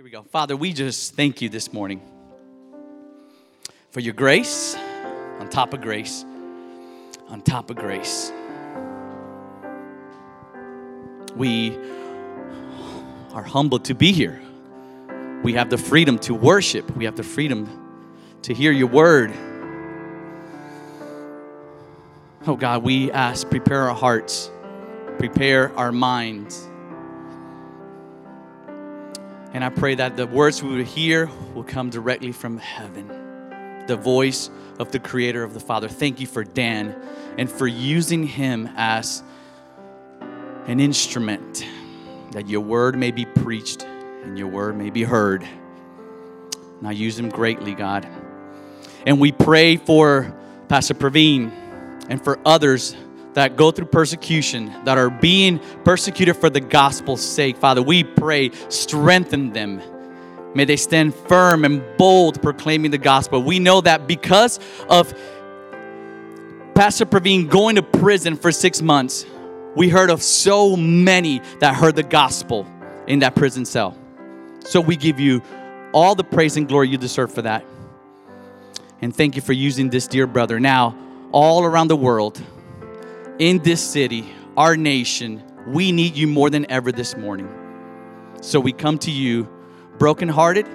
Here we go. Father, we just thank you this morning for your grace on top of grace, on top of grace. We are humbled to be here. We have the freedom to worship, we have the freedom to hear your word. Oh God, we ask, prepare our hearts, prepare our minds. And I pray that the words we would hear will come directly from heaven, the voice of the Creator of the Father. Thank you for Dan and for using him as an instrument that your word may be preached and your word may be heard. Now use him greatly, God. And we pray for Pastor Praveen and for others that go through persecution, that are being persecuted for the gospel's sake. Father, we pray, strengthen them. May they stand firm and bold proclaiming the gospel. We know that because of Pastor Praveen going to prison for six months, we heard of so many that heard the gospel in that prison cell. So we give you all the praise and glory you deserve for that. And thank you for using this dear brother. Now, all around the world, in this city, our nation, we need you more than ever this morning. So we come to you brokenhearted,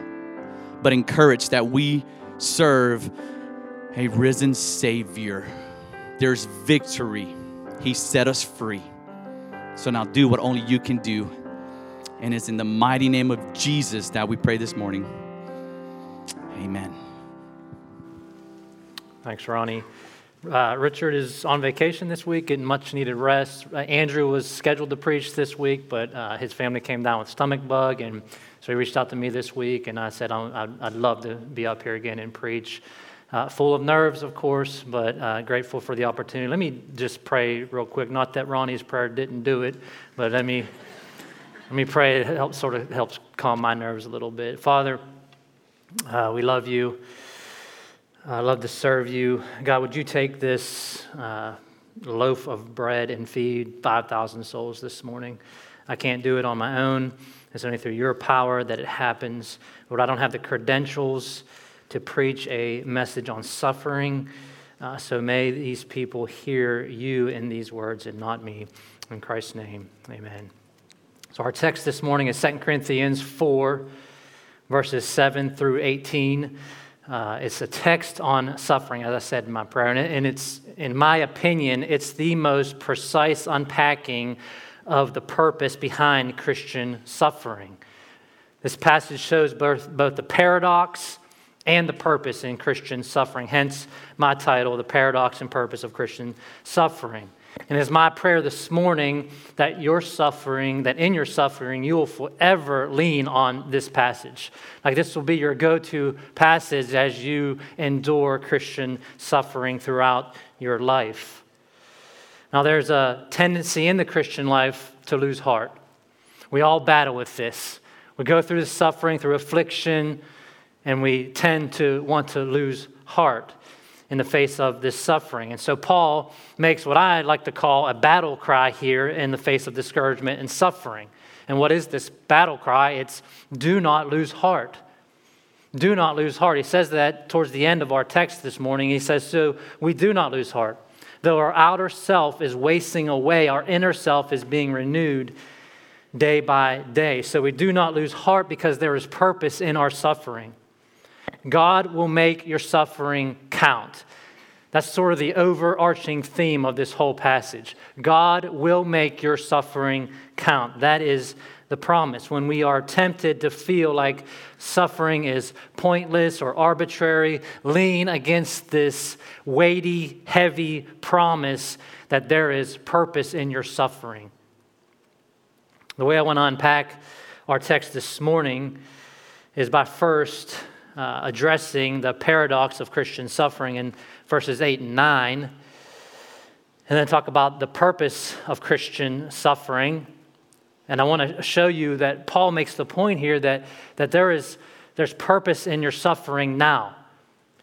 but encouraged that we serve a risen Savior. There's victory. He set us free. So now do what only you can do. And it's in the mighty name of Jesus that we pray this morning. Amen. Thanks, Ronnie. Uh, Richard is on vacation this week, getting much needed rest. Uh, Andrew was scheduled to preach this week, but uh, his family came down with stomach bug, and so he reached out to me this week, and I said I'd, I'd love to be up here again and preach. Uh, full of nerves, of course, but uh, grateful for the opportunity. Let me just pray real quick. Not that Ronnie's prayer didn't do it, but let me let me pray. It helps sort of helps calm my nerves a little bit. Father, we love you. I love to serve you. God, would you take this uh, loaf of bread and feed 5,000 souls this morning? I can't do it on my own. It's only through your power that it happens. Lord, I don't have the credentials to preach a message on suffering. Uh, so may these people hear you in these words and not me. In Christ's name, amen. So our text this morning is 2 Corinthians 4, verses 7 through 18. Uh, it's a text on suffering, as I said in my prayer, and it's, in my opinion, it's the most precise unpacking of the purpose behind Christian suffering. This passage shows both, both the paradox and the purpose in Christian suffering. Hence, my title, The Paradox and Purpose of Christian Suffering. And it's my prayer this morning that your suffering, that in your suffering, you will forever lean on this passage. Like this will be your go to passage as you endure Christian suffering throughout your life. Now, there's a tendency in the Christian life to lose heart. We all battle with this. We go through the suffering, through affliction, and we tend to want to lose heart in the face of this suffering. And so Paul makes what I like to call a battle cry here in the face of discouragement and suffering. And what is this battle cry? It's do not lose heart. Do not lose heart. He says that towards the end of our text this morning. He says, So we do not lose heart. Though our outer self is wasting away, our inner self is being renewed day by day. So we do not lose heart because there is purpose in our suffering. God will make your suffering count. That's sort of the overarching theme of this whole passage. God will make your suffering count. That is the promise. When we are tempted to feel like suffering is pointless or arbitrary, lean against this weighty, heavy promise that there is purpose in your suffering. The way I want to unpack our text this morning is by first uh, addressing the paradox of Christian suffering in verses 8 and 9, and then talk about the purpose of Christian suffering. And I want to show you that Paul makes the point here that, that there is there's purpose in your suffering now.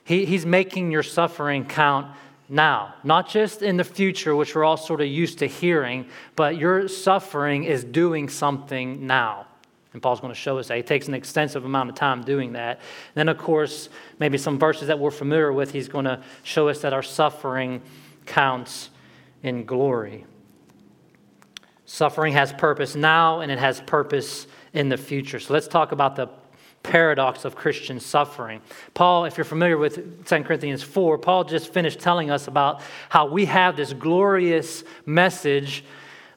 He, he's making your suffering count now, not just in the future, which we're all sort of used to hearing, but your suffering is doing something now. And Paul's going to show us that. He takes an extensive amount of time doing that. then, of course, maybe some verses that we're familiar with, he's going to show us that our suffering counts in glory. Suffering has purpose now and it has purpose in the future. So let's talk about the paradox of Christian suffering. Paul, if you're familiar with 2 Corinthians 4, Paul just finished telling us about how we have this glorious message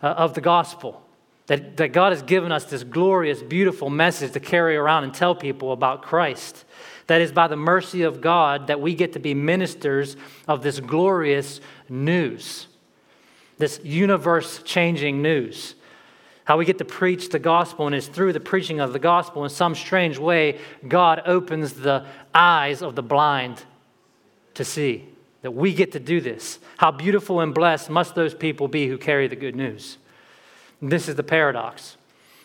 uh, of the gospel. That, that God has given us this glorious, beautiful message to carry around and tell people about Christ. That is by the mercy of God that we get to be ministers of this glorious news, this universe changing news. How we get to preach the gospel, and it's through the preaching of the gospel, in some strange way, God opens the eyes of the blind to see. That we get to do this. How beautiful and blessed must those people be who carry the good news. This is the paradox.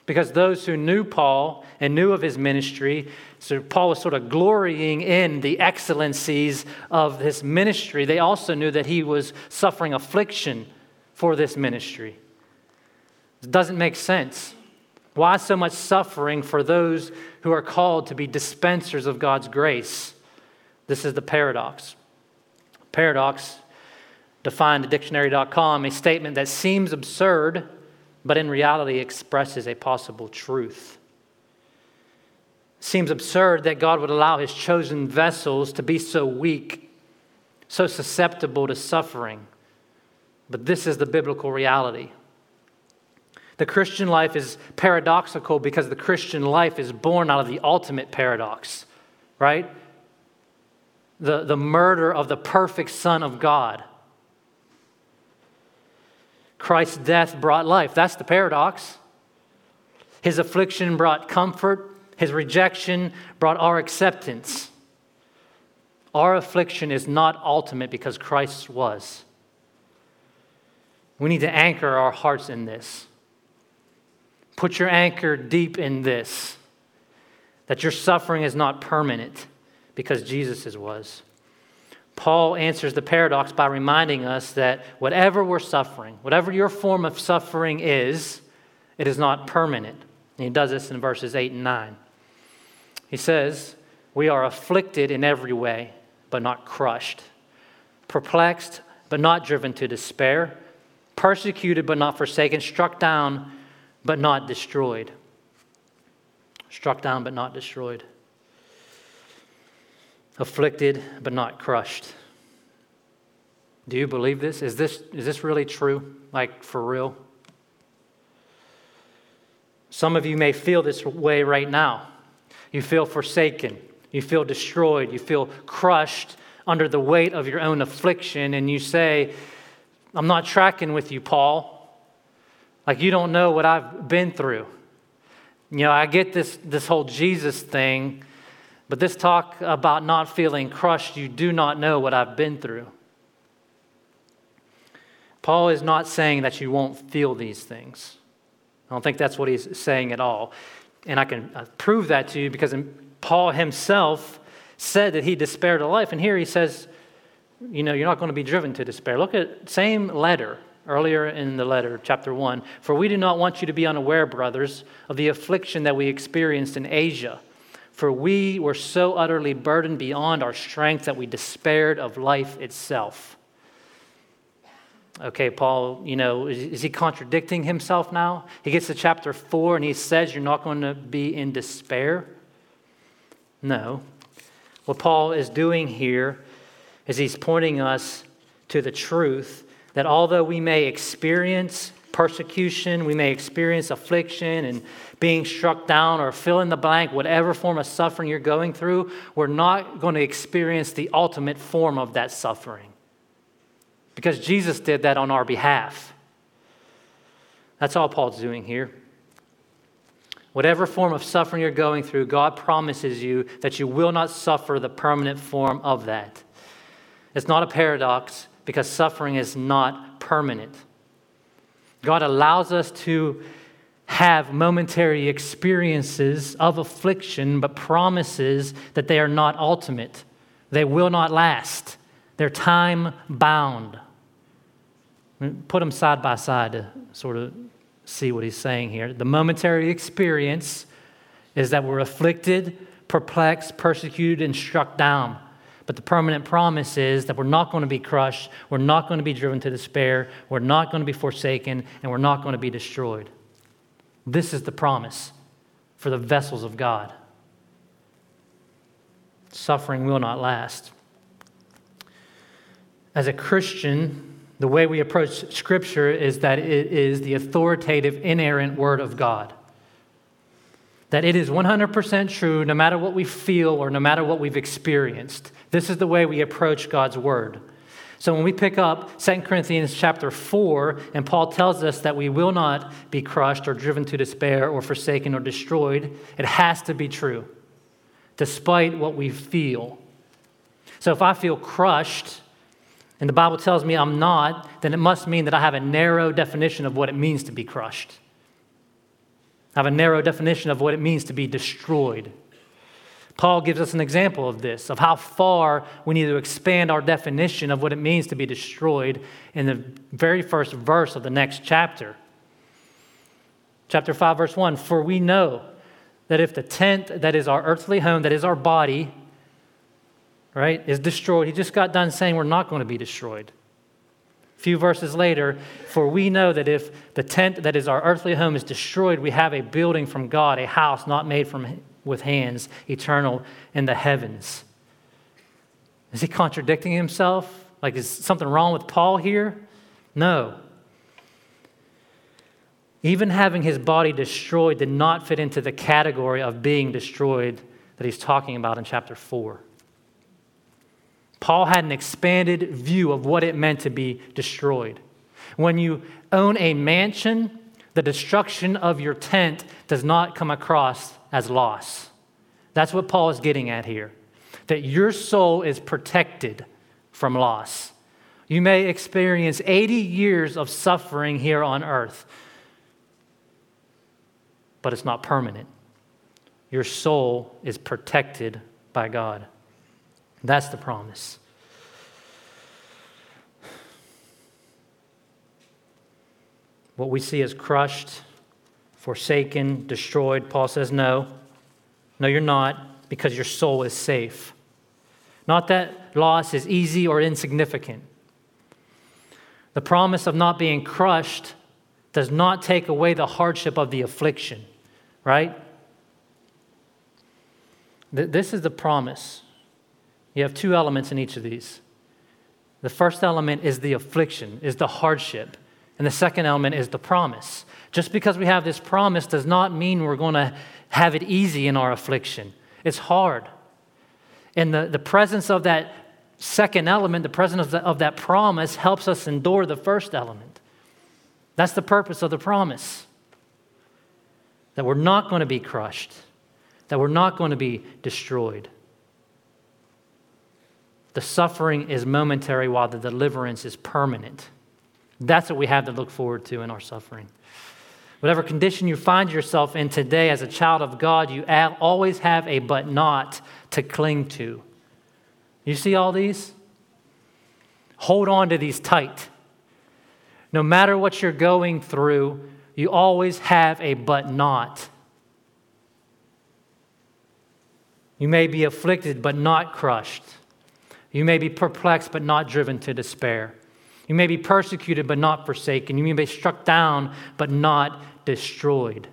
Because those who knew Paul and knew of his ministry, so Paul was sort of glorying in the excellencies of his ministry. They also knew that he was suffering affliction for this ministry. It doesn't make sense. Why so much suffering for those who are called to be dispensers of God's grace? This is the paradox. Paradox, defined at dictionary.com, a statement that seems absurd but in reality expresses a possible truth. Seems absurd that God would allow his chosen vessels to be so weak, so susceptible to suffering. But this is the biblical reality. The Christian life is paradoxical because the Christian life is born out of the ultimate paradox, right? The, the murder of the perfect Son of God. Christ's death brought life. That's the paradox. His affliction brought comfort, his rejection brought our acceptance. Our affliction is not ultimate because Christ was. We need to anchor our hearts in this. Put your anchor deep in this that your suffering is not permanent because Jesus' was. Paul answers the paradox by reminding us that whatever we're suffering, whatever your form of suffering is, it is not permanent. And he does this in verses 8 and 9. He says, We are afflicted in every way, but not crushed, perplexed, but not driven to despair, persecuted, but not forsaken, struck down, but not destroyed. Struck down, but not destroyed afflicted but not crushed. Do you believe this? Is this, is this really true? Like for real? Some of you may feel this way right now. You feel forsaken. You feel destroyed. You feel crushed under the weight of your own affliction, and you say, I'm not tracking with you, Paul. Like, you don't know what I've been through. You know, I get this, this whole Jesus thing, but this talk about not feeling crushed, you do not know what I've been through. Paul is not saying that you won't feel these things. I don't think that's what he's saying at all. And I can uh, prove that to you because Paul himself said that he despaired of life. And here he says, you know, you're not going to be driven to despair. Look at same letter earlier in the letter, chapter 1. For we do not want you to be unaware, brothers, of the affliction that we experienced in Asia for we were so utterly burdened beyond our strength that we despaired of life itself. Okay, Paul, you know, is, is, he contradicting himself now? He gets to chapter 4 and he says you're not going to be in despair? No. What Paul is doing here is he's pointing us to the truth that although we may experience persecution, we may experience affliction and being struck down or fill in the blank, whatever form of suffering you're going through, we're not going to experience the ultimate form of that suffering. Because Jesus did that on our behalf. That's all Paul's doing here. Whatever form of suffering you're going through, God promises you that you will not suffer the permanent form of that. It's not a paradox because suffering is not permanent. God allows us to have momentary experiences of affliction, but promises that they are not ultimate. They will not last. They're time bound. Put them side by side to sort of see what he's saying here. The momentary experience is that we're afflicted, perplexed, persecuted, and struck down. But the permanent promise is that we're not going to be crushed, we're not going to be driven to despair, we're not going to be forsaken, and we're not going to be destroyed. This is the promise for the vessels of God. Suffering will not last. As a Christian, the way we approach Scripture is that it is the authoritative, inerrant Word of God. That it is 100% true no matter what we feel or no matter what we've experienced. This is the way we approach God's Word. So when we pick up 2 Corinthians chapter 4, and Paul tells us that we will not be crushed or driven to despair or forsaken or destroyed, it has to be true, despite what we feel. So if I feel crushed, and the Bible tells me I'm not, then it must mean that I have a narrow definition of what it means to be crushed. I have a narrow definition of what it means to be destroyed. Paul gives us an example of this, of how far we need to expand our definition of what it means to be destroyed in the very first verse of the next chapter. Chapter 5, verse 1 For we know that if the tent that is our earthly home, that is our body, right, is destroyed, he just got done saying we're not going to be destroyed. Few verses later, for we know that if the tent that is our earthly home is destroyed, we have a building from God, a house not made from, with hands, eternal in the heavens. Is he contradicting himself? Like, is something wrong with Paul here? No. Even having his body destroyed did not fit into the category of being destroyed that he's talking about in chapter 4. Paul had an expanded view of what it meant to be destroyed. When you own a mansion, the destruction of your tent does not come across as loss. That's what Paul is getting at here. That your soul is protected from loss. You may experience 80 years of suffering here on earth, but it's not permanent. Your soul is protected by God. That's the promise. What we see is crushed, forsaken, destroyed, Paul says, no. No, you're not, because your soul is safe. Not that loss is easy or insignificant. The promise of not being crushed does not take away the hardship of the affliction, right? This is the promise. You have two elements in each of these. The first element is the affliction, is the hardship. And the second element is the promise. Just because we have this promise does not mean we're going to have it easy in our affliction. It's hard. And the, the presence of that second element, the presence of, the, of that promise, helps us endure the first element. That's the purpose of the promise that we're not going to be crushed, that we're not going to be destroyed. The suffering is momentary while the deliverance is permanent. That's what we have to look forward to in our suffering. Whatever condition you find yourself in today as a child of God, you always have a but not to cling to. You see all these? Hold on to these tight. No matter what you're going through, you always have a but not. You may be afflicted but not crushed. You may be perplexed but not driven to despair. You may be persecuted but not forsaken. You may be struck down but not destroyed.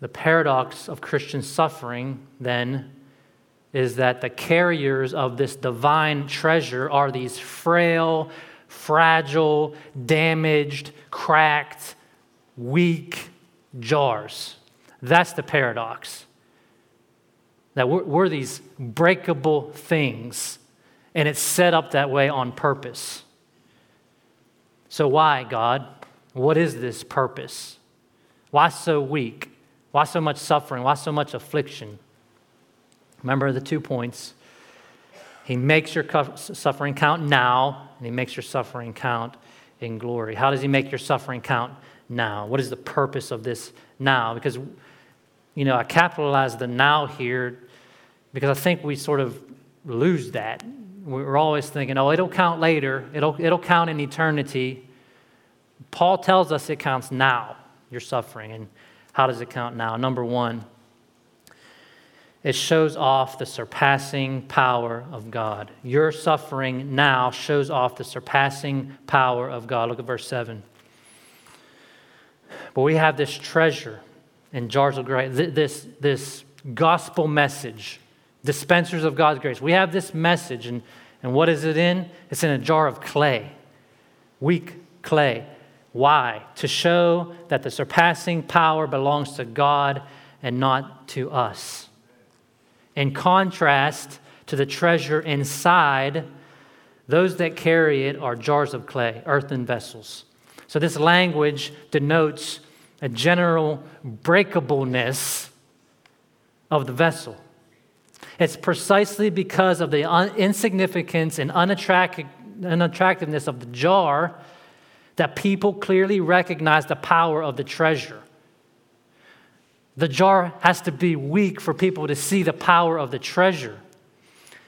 The paradox of Christian suffering, then, is that the carriers of this divine treasure are these frail, fragile, damaged, cracked, weak jars. That's the paradox. That we're, we're these breakable things and it's set up that way on purpose. So, why, God? What is this purpose? Why so weak? Why so much suffering? Why so much affliction? Remember the two points. He makes your suffering count now, and He makes your suffering count in glory. How does He make your suffering count now? What is the purpose of this now? Because, you know, I capitalize the now here because I think we sort of lose that we're always thinking, oh, it'll count later, it'll, it'll count in eternity. Paul tells us it counts now. your suffering. And how does it count now? Number one, it shows off the surpassing power of God. Your suffering now shows off the surpassing power of God. Look at verse 7. But we have this treasure in jars of grace, this, this gospel message, dispensers of God's grace. We have this message, and, and what is it in? It's in a jar of clay, weak clay. Why? To show that the surpassing power belongs to God and not to us. In contrast to the treasure inside, those that carry it are jars of clay, earthen vessels. So, this language denotes a general breakableness of the vessel. It's precisely because of the un- insignificance and unattractiveness of the jar that people clearly recognize the power of the treasure. The jar has to be weak for people to see the power of the treasure.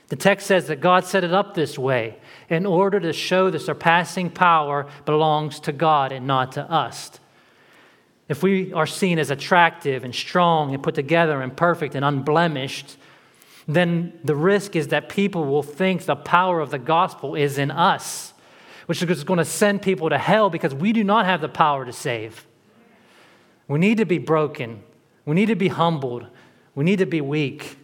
The text says that God set it up this way in order to show the surpassing power belongs to God and not to us. If we are seen as attractive and strong and put together and perfect and unblemished, then the risk is that people will think the power of the gospel is in us, which is going to send people to hell because we do not have the power to save. We need to be broken. We need to be humbled. We need to be weak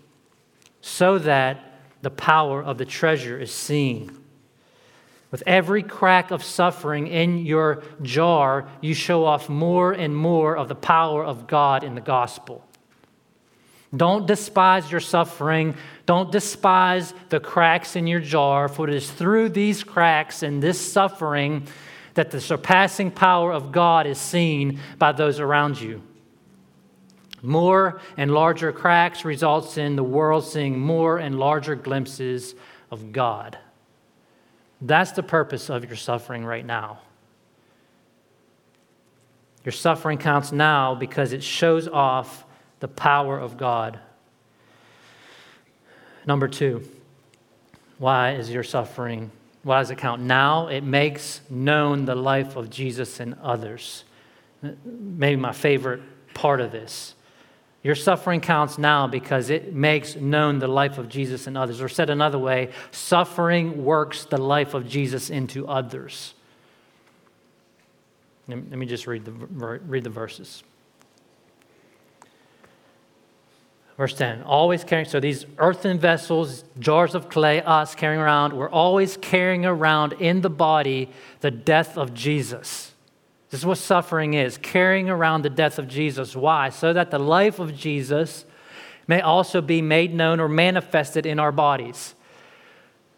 so that the power of the treasure is seen. With every crack of suffering in your jar, you show off more and more of the power of God in the gospel. Don't despise your suffering. Don't despise the cracks in your jar, for it is through these cracks and this suffering that the surpassing power of God is seen by those around you. More and larger cracks results in the world seeing more and larger glimpses of God. That's the purpose of your suffering right now. Your suffering counts now because it shows off the power of God. Number two, why is your suffering? Why does it count? Now it makes known the life of Jesus in others. Maybe my favorite part of this. Your suffering counts now because it makes known the life of Jesus in others. Or said another way, suffering works the life of Jesus into others. Let me just read the, read the verses. Verse 10, always carrying, so these earthen vessels, jars of clay, us carrying around, we're always carrying around in the body the death of Jesus. This is what suffering is carrying around the death of Jesus. Why? So that the life of Jesus may also be made known or manifested in our bodies.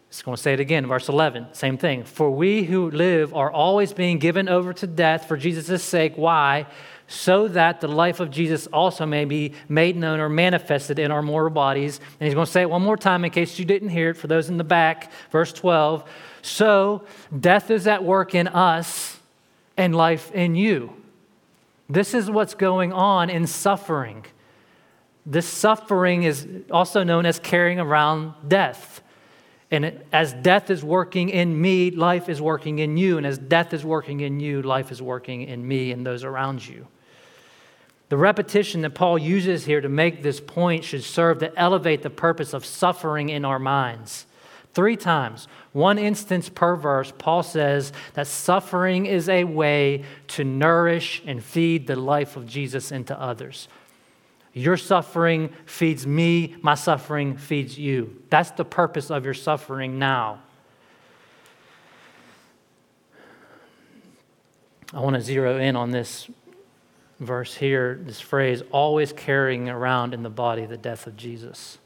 Just going to say it again, verse 11, same thing. For we who live are always being given over to death for Jesus' sake. Why? So that the life of Jesus also may be made known or manifested in our mortal bodies. And he's going to say it one more time in case you didn't hear it for those in the back. Verse 12. So death is at work in us and life in you. This is what's going on in suffering. This suffering is also known as carrying around death. And as death is working in me, life is working in you. And as death is working in you, life is working in me and those around you. The repetition that Paul uses here to make this point should serve to elevate the purpose of suffering in our minds. Three times, one instance per verse, Paul says that suffering is a way to nourish and feed the life of Jesus into others. Your suffering feeds me, my suffering feeds you. That's the purpose of your suffering now. I want to zero in on this verse here, this phrase, always carrying around in the body the death of Jesus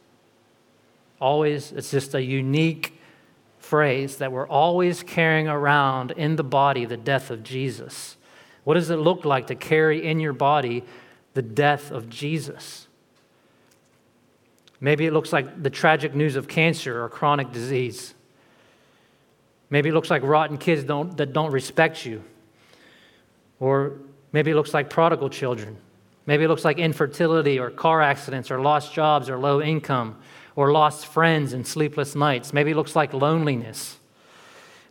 always, it's just a unique phrase that we're always carrying around in the body the death of Jesus. What does it look like to carry in your body the death of Jesus? Maybe it looks like the tragic news of cancer or chronic disease. Maybe it looks like rotten kids don't, that don't respect you. Or maybe it looks like prodigal children. Maybe it looks like infertility or car accidents or lost jobs or low income or lost friends and sleepless nights. Maybe it looks like loneliness.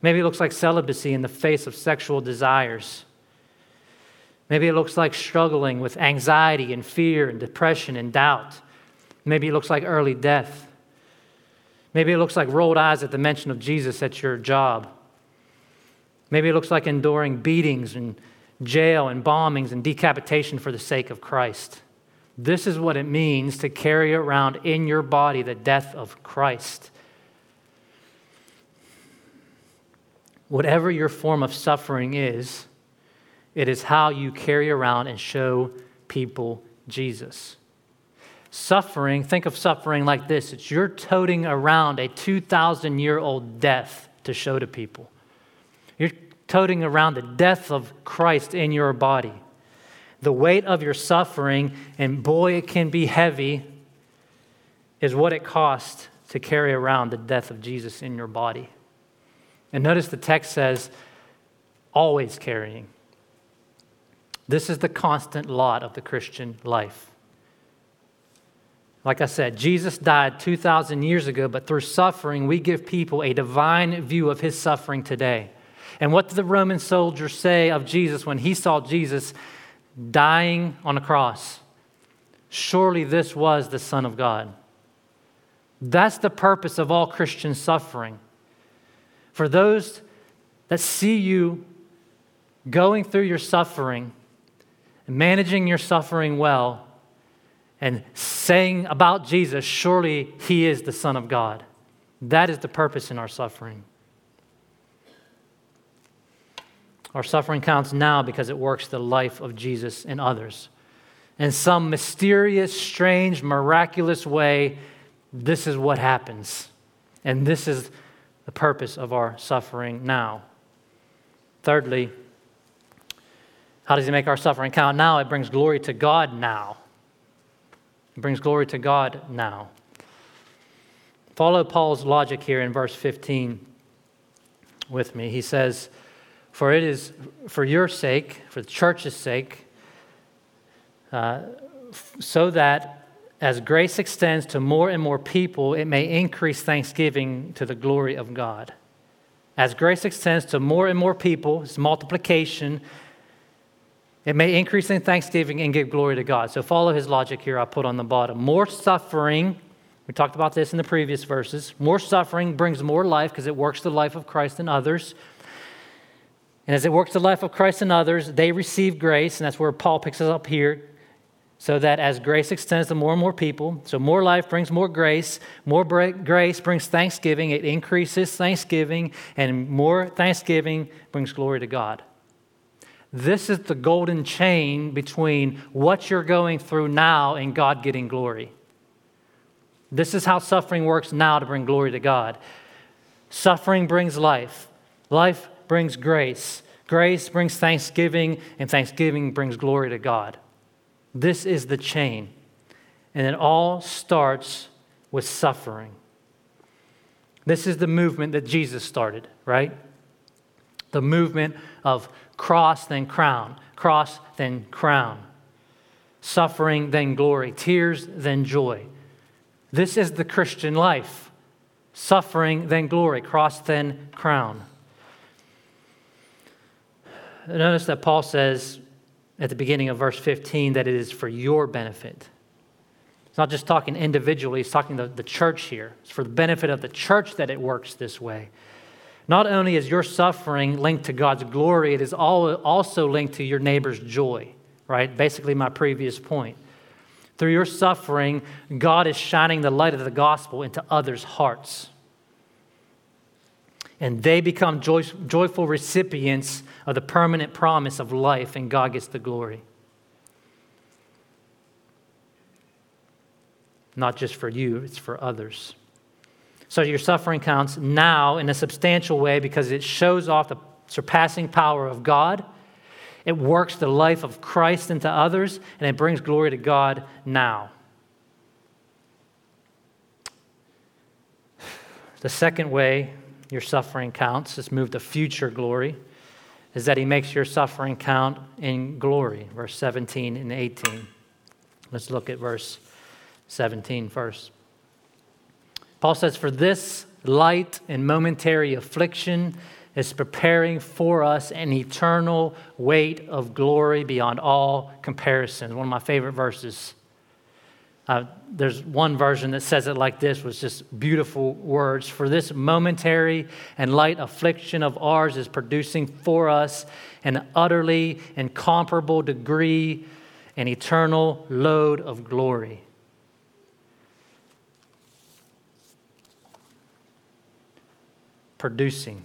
Maybe it looks like celibacy in the face of sexual desires. Maybe it looks like struggling with anxiety and fear and depression and doubt. Maybe it looks like early death. Maybe it looks like rolled eyes at the mention of Jesus at your job. Maybe it looks like enduring beatings and jail and bombings and decapitation for the sake of Christ. This is what it means to carry around in your body the death of Christ. Whatever your form of suffering is, it is how you carry around and show people Jesus. Suffering, think of suffering like this it's you're toting around a 2,000 year old death to show to people. You're toting around the death of Christ in your body. The weight of your suffering, and boy, it can be heavy, is what it costs to carry around the death of Jesus in your body. And notice the text says, always carrying. This is the constant lot of the Christian life. Like I said, Jesus died 2,000 years ago, but through suffering, we give people a divine view of his suffering today. And what did the Roman soldier say of Jesus when he saw Jesus dying on a cross? Surely this was the Son of God. That's the purpose of all Christian suffering. For those that see you going through your suffering, managing your suffering well, and saying about Jesus, surely he is the Son of God. That is the purpose in our suffering. Our suffering counts now because it works the life of Jesus in others. In some mysterious, strange, miraculous way, this is what happens. And this is the purpose of our suffering now. Thirdly, how does he make our suffering count now? It brings glory to God now. It brings glory to God now. Follow Paul's logic here in verse 15 with me. He says, For it is for your sake, for the church's sake, uh, so that as grace extends to more and more people, it may increase thanksgiving to the glory of God. As grace extends to more and more people, it's multiplication, it may increase in thanksgiving and give glory to God. So follow his logic here, I put on the bottom. More suffering, we talked about this in the previous verses. More suffering brings more life because it works the life of Christ in others. And as it works the life of Christ in others, they receive grace, and that's where Paul picks us up here. So that as grace extends to more and more people, so more life brings more grace, more grace brings thanksgiving, it increases thanksgiving, and more thanksgiving brings glory to God. This is the golden chain between what you're going through now and God getting glory. This is how suffering works now to bring glory to God. Suffering brings life, life brings grace, grace brings thanksgiving, and thanksgiving brings glory to God. This is the chain. And it all starts with suffering. This is the movement that Jesus started, right? The movement of cross, then crown, cross, then crown, suffering, then glory, tears, then joy. This is the Christian life suffering, then glory, cross, then crown. Notice that Paul says at the beginning of verse 15 that it is for your benefit. It's not just talking individually, he's talking the, the church here. It's for the benefit of the church that it works this way. Not only is your suffering linked to God's glory, it is also linked to your neighbor's joy, right? Basically, my previous point. Through your suffering, God is shining the light of the gospel into others' hearts. And they become joy, joyful recipients of the permanent promise of life, and God gets the glory. Not just for you, it's for others. So your suffering counts now in a substantial way because it shows off the surpassing power of God. It works the life of Christ into others, and it brings glory to God now. The second way your suffering counts, let's move to future glory, is that he makes your suffering count in glory. Verse 17 and 18. Let's look at verse 17 first. Paul says, For this light and momentary affliction is preparing for us an eternal weight of glory beyond all comparison. One of my favorite verses. Uh, there's one version that says it like this was just beautiful words. For this momentary and light affliction of ours is producing for us an utterly incomparable degree, an eternal load of glory. Producing.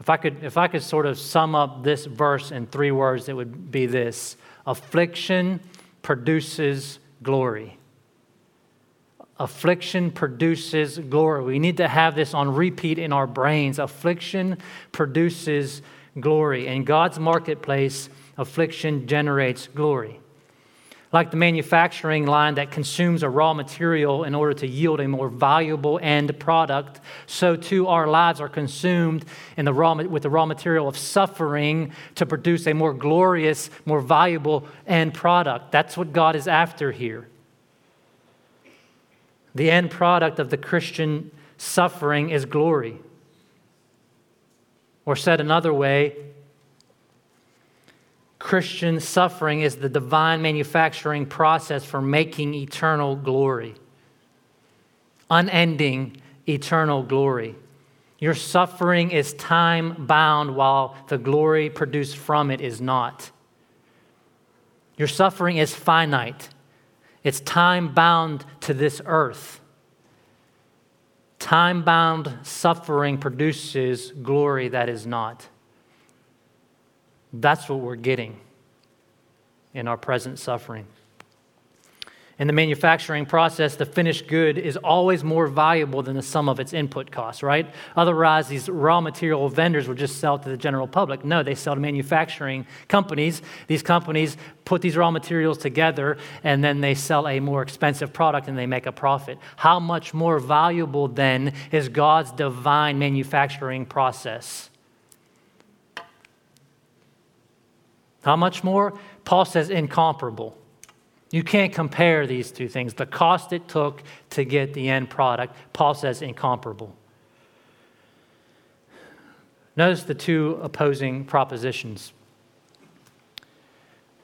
If I could, if I could sort of sum up this verse in three words, it would be this affliction produces glory. Affliction produces glory. We need to have this on repeat in our brains. Affliction produces glory. In God's marketplace, affliction generates glory. Like the manufacturing line that consumes a raw material in order to yield a more valuable end product, so too our lives are consumed the raw, with the raw material of suffering to produce a more glorious, more valuable end product. That's what God is after here. The end product of the Christian suffering is glory. Or said another way, Christian suffering is the divine manufacturing process for making eternal glory, unending eternal glory. Your suffering is time bound while the glory produced from it is not. Your suffering is finite. It's time bound to this earth. Time bound suffering produces glory that is not. That's what we're getting in our present suffering. In the manufacturing process, the finished good is always more valuable than the sum of its input costs, right? Otherwise, these raw material vendors would just sell to the general public. No, they sell to manufacturing companies. These companies put these raw materials together and then they sell a more expensive product and they make a profit. How much more valuable then is God's divine manufacturing process? How much more? Paul says incomparable. You can't compare these two things. The cost it took to get the end product, Paul says incomparable. Notice the two opposing propositions.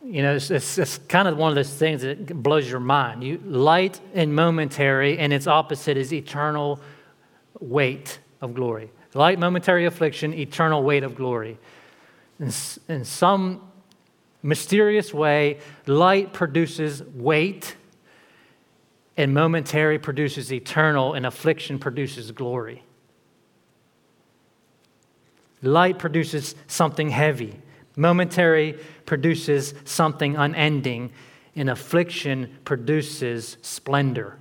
You know, it's, it's, it's, kind of one of those things that blows your mind. You, light and momentary, and its opposite is eternal weight of glory. Light, momentary affliction, eternal weight of glory. In, in some mysterious way, light produces weight, and momentary produces eternal, and affliction produces glory. Light produces something heavy, momentary produces something unending, and affliction produces splendor.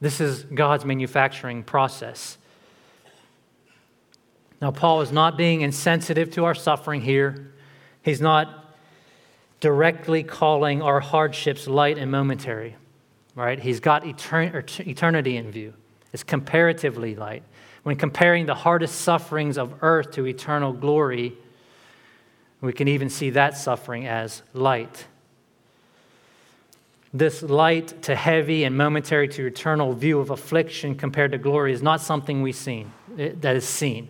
This is God's manufacturing process. Now, Paul is not being insensitive to our suffering here. He's not directly calling our hardships light and momentary, right? He's got etern- er, eternity in view. It's comparatively light. When comparing the hardest sufferings of earth to eternal glory, we can even see that suffering as light. This light to heavy and momentary to eternal view of affliction compared to glory is not something we seen, eh, that is seen.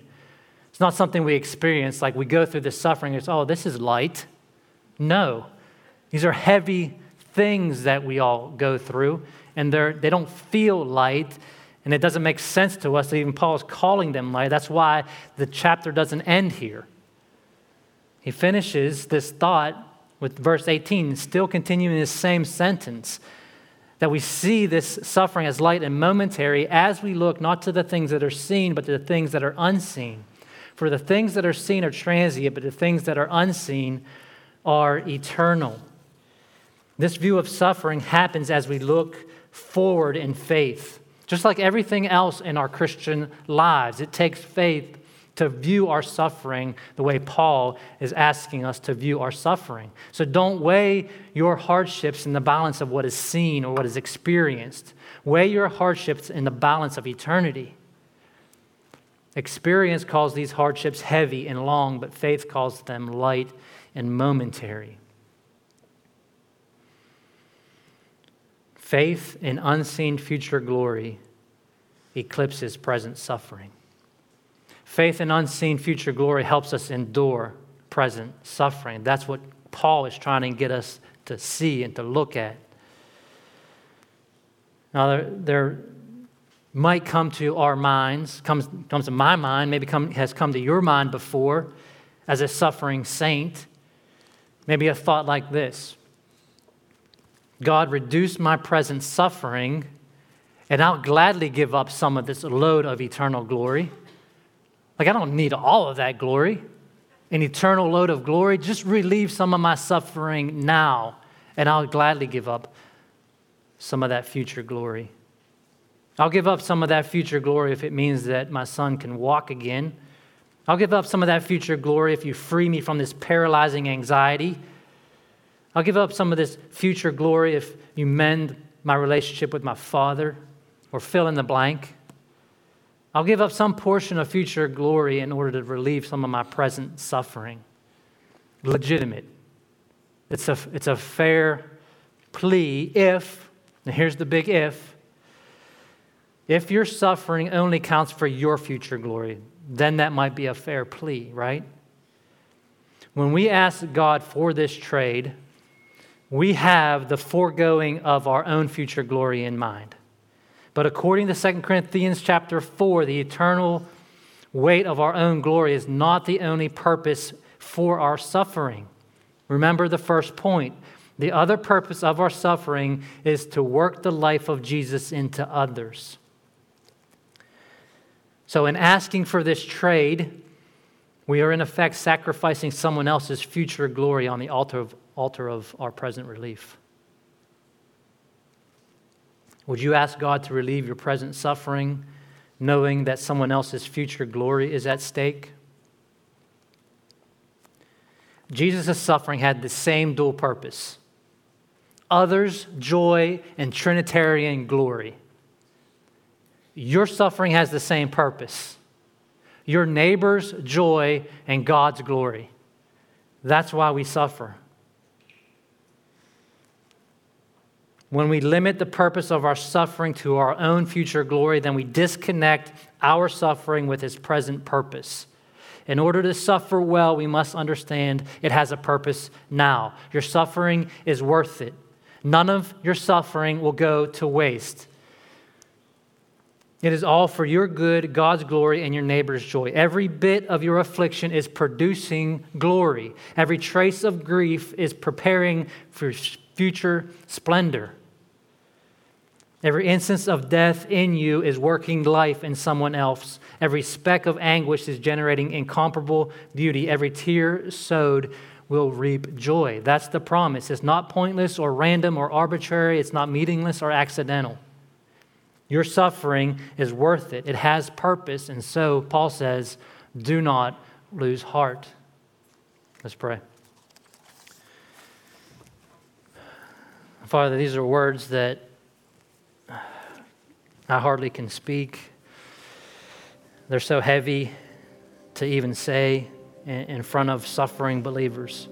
It's not something we experience like we go through the suffering. It's, oh, this is light. No. These are heavy things that we all go through, and they're, they don't feel light, and it doesn't make sense to us that even Paul is calling them light. That's why the chapter doesn't end here. He finishes this thought with verse 18, still continuing this same sentence that we see this suffering as light and momentary as we look not to the things that are seen, but to the things that are unseen. For the things that are seen are transient, but the things that are unseen are eternal. This view of suffering happens as we look forward in faith. Just like everything else in our Christian lives, it takes faith to view our suffering the way Paul is asking us to view our suffering. So don't weigh your hardships in the balance of what is seen or what is experienced. Weigh your hardships in the balance of eternity. Experience calls these hardships heavy and long, but faith calls them light and momentary. Faith in unseen future glory eclipses present suffering. Faith in unseen future glory helps us endure present suffering. That's what Paul is trying to get us to see and to look at. Now, there, there might come to our minds, comes, comes to my mind, maybe come, has come to your mind before as a suffering saint, maybe a thought like this God, reduce my present suffering, and I'll gladly give up some of this load of eternal glory. Like, I don't need all of that glory, an eternal load of glory. Just relieve some of my suffering now, and I'll gladly give up some of that future glory. I'll give up some of that future glory if it means that my son can walk again. I'll give up some of that future glory if you free me from this paralyzing anxiety. I'll give up some of this future glory if you mend my relationship with my father or fill in the blank. I'll give up some portion of future glory in order to relieve some of my present suffering. Legitimate. It's a, it's a fair plea if now, here's the big if. If your suffering only counts for your future glory, then that might be a fair plea, right? When we ask God for this trade, we have the foregoing of our own future glory in mind. But according to 2 Corinthians chapter 4, the eternal weight of our own glory is not the only purpose for our suffering. Remember the first point the other purpose of our suffering is to work the life of Jesus into others. So, in asking for this trade, we are in effect sacrificing someone else's future glory on the altar of, altar of our present relief. Would you ask God to relieve your present suffering, knowing that someone else's future glory is at stake? Jesus' suffering had the same dual purpose others joy and Trinitarian glory. Your suffering has the same purpose your neighbor's joy and God's glory. That's why we suffer. When we limit the purpose of our suffering to our own future glory, then we disconnect our suffering with His present purpose. In order to suffer well, we must understand it has a purpose now. Your suffering is worth it. None of your suffering will go to waste. It is all for your good, God's glory, and your neighbor's joy. Every bit of your affliction is producing glory. Every trace of grief is preparing for future splendor. Every instance of death in you is working life in someone else. Every speck of anguish is generating incomparable beauty. Every tear sowed will reap joy. That's the promise. It's not pointless or random or arbitrary, it's not meaningless or accidental. Your suffering is worth it, it has purpose. And so, Paul says, do not lose heart. Let's pray. Father, these are words that I hardly can speak. They're so heavy to even say in front of suffering believers.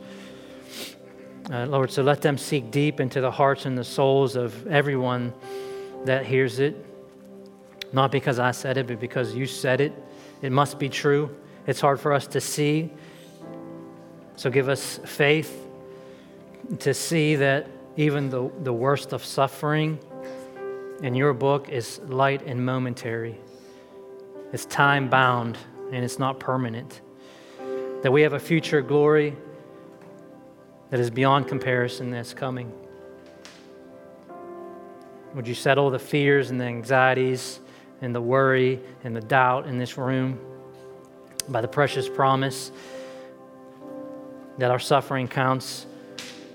Uh, Lord, so let them seek deep into the hearts and the souls of everyone that hears it. Not because I said it, but because you said it. It must be true. It's hard for us to see. So give us faith to see that even the, the worst of suffering in your book is light and momentary. It's time bound and it's not permanent that we have a future glory that is beyond comparison that's coming. Would you settle the fears and the anxieties and the worry and the doubt in this room by the precious promise that our suffering counts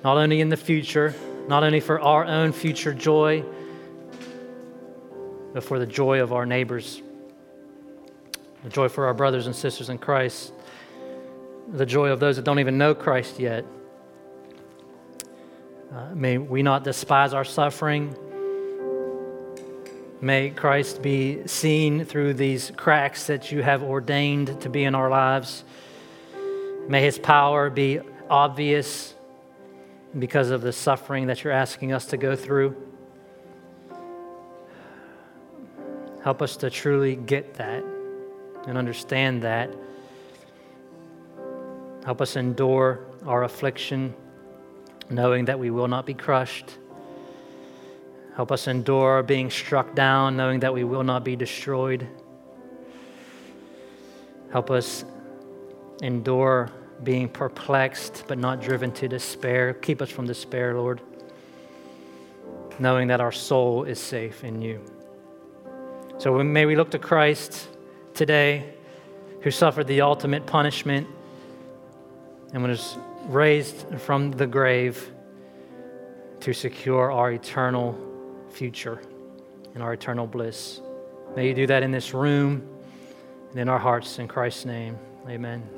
not only in the future, not only for our own future joy, but for the joy of our neighbors, the joy for our brothers and sisters in Christ the joy of those that don't even know Christ yet. Uh, may we not despise our suffering. May Christ be seen through these cracks that you have ordained to be in our lives. May his power be obvious because of the suffering that you're asking us to go through. Help us to truly get that and understand that. Help us endure our affliction, knowing that we will not be crushed. Help us endure being struck down, knowing that we will not be destroyed. Help us endure being perplexed but not driven to despair. Keep us from despair, Lord, knowing that our soul is safe in you. So may we look to Christ today, who suffered the ultimate punishment and was raised from the grave to secure our eternal future and our eternal bliss. May you do that in this room and in our hearts. In Christ's name, amen.